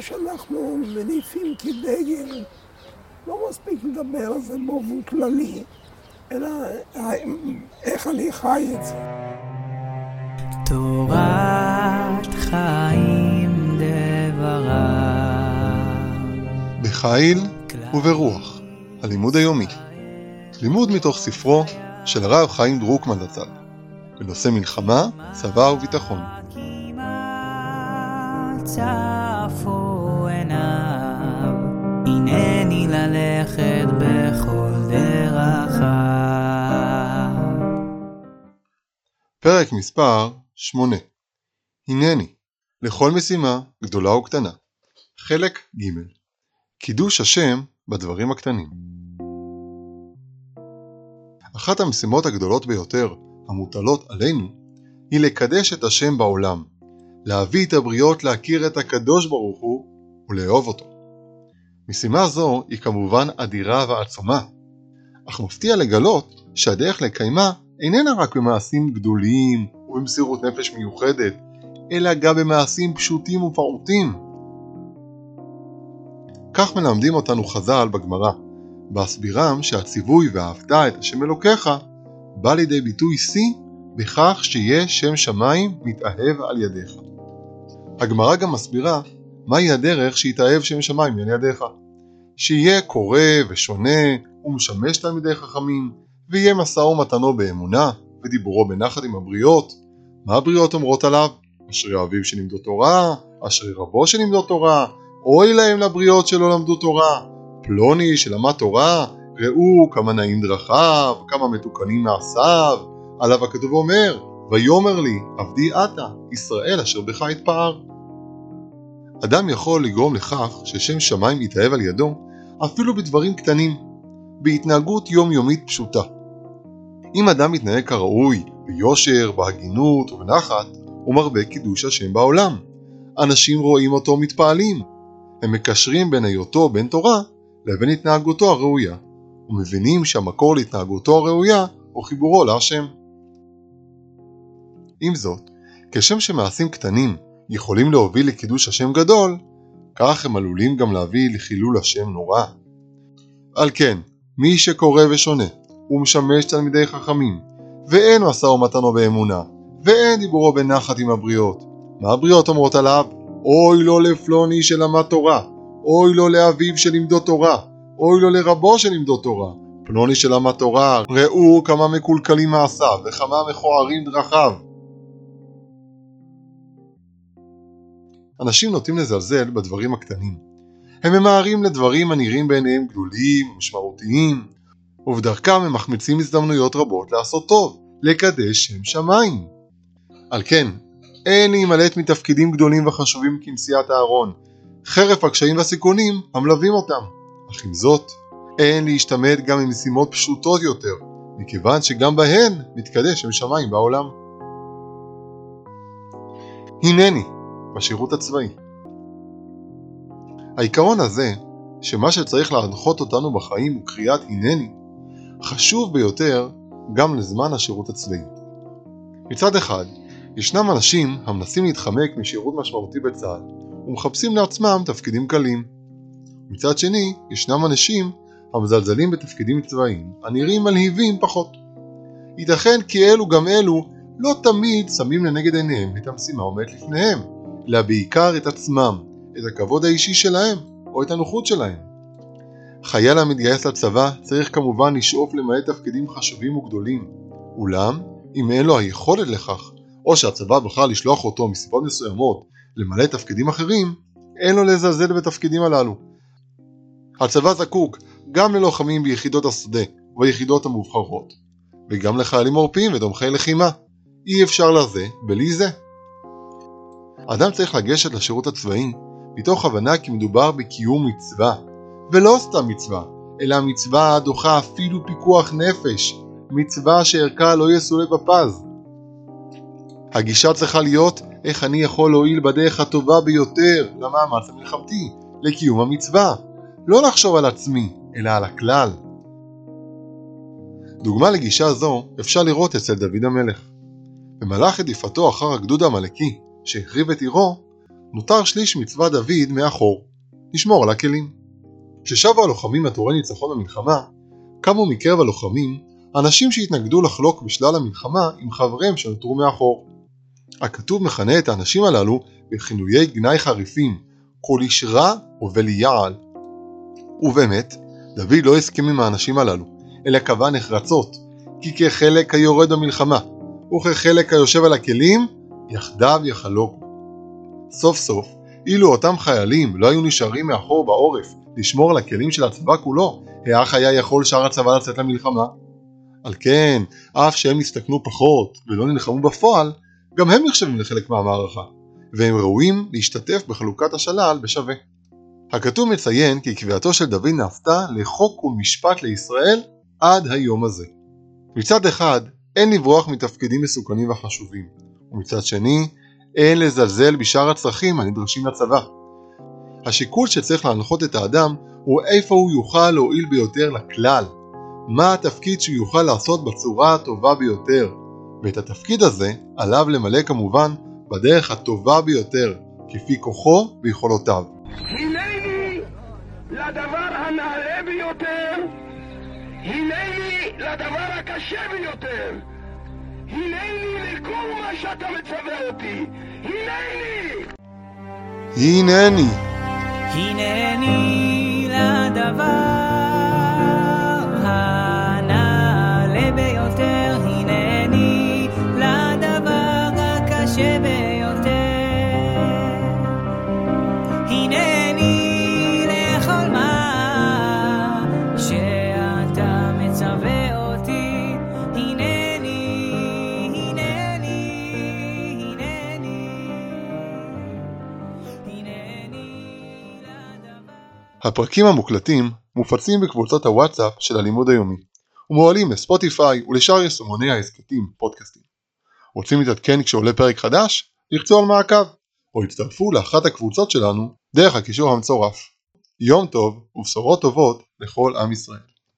שאנחנו מניפים כדגל, לא מספיק לדבר על זה באופן כללי, אלא איך אני חי את זה. תורת חיים דבריו בחיל וברוח, הלימוד היומי. לימוד מתוך ספרו של הרב חיים דרוקמן לצד, בנושא מלחמה, צבא וביטחון. צפו עיניו, הנני ללכת בכל דרכיו. פרק מספר 8 הנני, לכל משימה, גדולה או קטנה. חלק ג' קידוש השם בדברים הקטנים. אחת המשימות הגדולות ביותר המוטלות עלינו היא לקדש את השם בעולם, להביא את הבריות להכיר את הקדוש ברוך הוא ולאהוב אותו. משימה זו היא כמובן אדירה ועצומה, אך מפתיע לגלות שהדרך לקיימה איננה רק במעשים גדולים ובמסירות נפש מיוחדת, אלא גם במעשים פשוטים ופעוטים. כך מלמדים אותנו חז"ל בגמרא, בהסבירם שהציווי ואהבת את השם אלוקיך בא לידי ביטוי שיא בכך שיהיה שם שמיים מתאהב על ידיך. הגמרא גם מסבירה מהי הדרך שיתאהב שם שמיים על ידיך. שיהיה קורא ושונה ומשמש תלמידי חכמים, ויהיה משא ומתנו באמונה, ודיבורו בנחת עם הבריות. מה הבריות אומרות עליו? אשרי אביו שלימדו תורה, אשרי רבו שלימדו תורה, אוי להם לבריות שלא למדו תורה. פלוני שלמד תורה, ראו כמה נעים דרכיו, כמה מתוקנים מעשיו, עליו הכתוב אומר, ויאמר לי, עבדי עתה, ישראל אשר בך יתפאר. אדם יכול לגרום לכך ששם שמיים יתאהב על ידו, אפילו בדברים קטנים, בהתנהגות יומיומית פשוטה. אם אדם מתנהג כראוי, ביושר, בהגינות ובנחת, הוא מרבה קידוש השם בעולם. אנשים רואים אותו מתפעלים. הם מקשרים בין היותו בן תורה לבין התנהגותו הראויה, ומבינים שהמקור להתנהגותו הראויה הוא חיבורו להשם. עם זאת, כשם שמעשים קטנים יכולים להוביל לקידוש השם גדול, כך הם עלולים גם להביא לחילול השם נורא. על כן, מי שקורא ושונה, ומשמש תלמידי חכמים, ואין משא ומתנו באמונה, ואין דיבורו בנחת עם הבריות. מה הבריות אומרות עליו? אוי לו לפלוני שלמד תורה, אוי לו לאביו שלימדו תורה, אוי לו לרבו שלימדו תורה. פלוני שלמד תורה, ראו כמה מקולקלים מעשיו, וכמה מכוערים דרכיו. אנשים נוטים לזלזל בדברים הקטנים. הם ממהרים לדברים הנראים בעיניהם גדולים ומשמעותיים, ובדרכם הם מחמיצים הזדמנויות רבות לעשות טוב, לקדש שם שמיים. על כן, אין להימלט מתפקידים גדולים וחשובים כנשיאת הארון, חרף הקשיים והסיכונים המלווים אותם. אך עם זאת, אין להשתמט גם ממשימות פשוטות יותר, מכיוון שגם בהן מתקדש שם שמיים בעולם. הנני, בשירות הצבאי. העיקרון הזה, שמה שצריך להנחות אותנו בחיים הוא קריאת הנני, חשוב ביותר גם לזמן השירות הצבאי. מצד אחד, ישנם אנשים המנסים להתחמק משירות משמעותי בצה"ל ומחפשים לעצמם תפקידים קלים. מצד שני, ישנם אנשים המזלזלים בתפקידים צבאיים הנראים מלהיבים פחות. ייתכן כי אלו גם אלו לא תמיד שמים לנגד עיניהם את המשימה העומדת לפניהם, אלא בעיקר את עצמם, את הכבוד האישי שלהם או את הנוחות שלהם. חייל המתגייס לצבא צריך כמובן לשאוף למלא תפקידים חשובים וגדולים, אולם אם אין לו היכולת לכך, או שהצבא בחר לשלוח אותו מסיבות מסוימות למלא תפקידים אחרים, אין לו לזלזל בתפקידים הללו. הצבא זקוק גם ללוחמים ביחידות השדה וביחידות המובחרות, וגם לחיילים עורפיים ותומכי לחימה. אי אפשר לזה בלי זה. אדם צריך לגשת לשירות הצבאי מתוך הבנה כי מדובר בקיום מצווה, ולא סתם מצווה, אלא מצווה הדוחה אפילו פיקוח נפש, מצווה שערכה לא יסולא בפז. הגישה צריכה להיות איך אני יכול להועיל בדרך הטובה ביותר למאמץ המלחמתי, לקיום המצווה. לא לחשוב על עצמי, אלא על הכלל. דוגמה לגישה זו אפשר לראות אצל דוד המלך. במהלך רדיפתו אחר הגדוד העמלקי שהחריב את עירו, נותר שליש מצווה דוד מאחור, לשמור על הכלים. כששבו הלוחמים עטורי ניצחון במלחמה, קמו מקרב הלוחמים אנשים שהתנגדו לחלוק בשלל המלחמה עם חבריהם שנותרו מאחור. הכתוב מכנה את האנשים הללו בכינויי גנאי חריפים, כל איש רע ובליעל. ובאמת, דוד לא הסכים עם האנשים הללו, אלא קבע נחרצות, כי כחלק היורד במלחמה, וכחלק היושב על הכלים, יחדיו יחלוקו. סוף סוף, אילו אותם חיילים לא היו נשארים מאחור בעורף לשמור על הכלים של הצבא כולו, האח היה יכול שאר הצבא לצאת למלחמה. על כן, אף שהם הסתכנו פחות ולא נלחמו בפועל, גם הם נחשבים לחלק מהמערכה, והם ראויים להשתתף בחלוקת השלל בשווה. הכתוב מציין כי קביעתו של דוד נעשתה לחוק ומשפט לישראל עד היום הזה. מצד אחד, אין לברוח מתפקידים מסוכנים וחשובים, ומצד שני, אין לזלזל בשאר הצרכים הנדרשים לצבא. השיקול שצריך להנחות את האדם הוא איפה הוא יוכל להועיל ביותר לכלל, מה התפקיד שהוא יוכל לעשות בצורה הטובה ביותר, ואת התפקיד הזה עליו למלא כמובן בדרך הטובה ביותר, כפי כוחו ויכולותיו. הנני לדבר הנעלה ביותר, הנני לדבר הקשה ביותר, הנני לכל מה שאתה מצווה אותי, הנני! הנני! הנני לדבר הפרקים המוקלטים מופצים בקבוצות הוואטסאפ של הלימוד היומי, ומועלים לספוטיפיי ולשאר יישומוני ההסכתים פודקאסטים. רוצים להתעדכן כשעולה פרק חדש? לחצו על מעקב, או הצטרפו לאחת הקבוצות שלנו דרך הקישור המצורף. יום טוב ובשורות טובות לכל עם ישראל.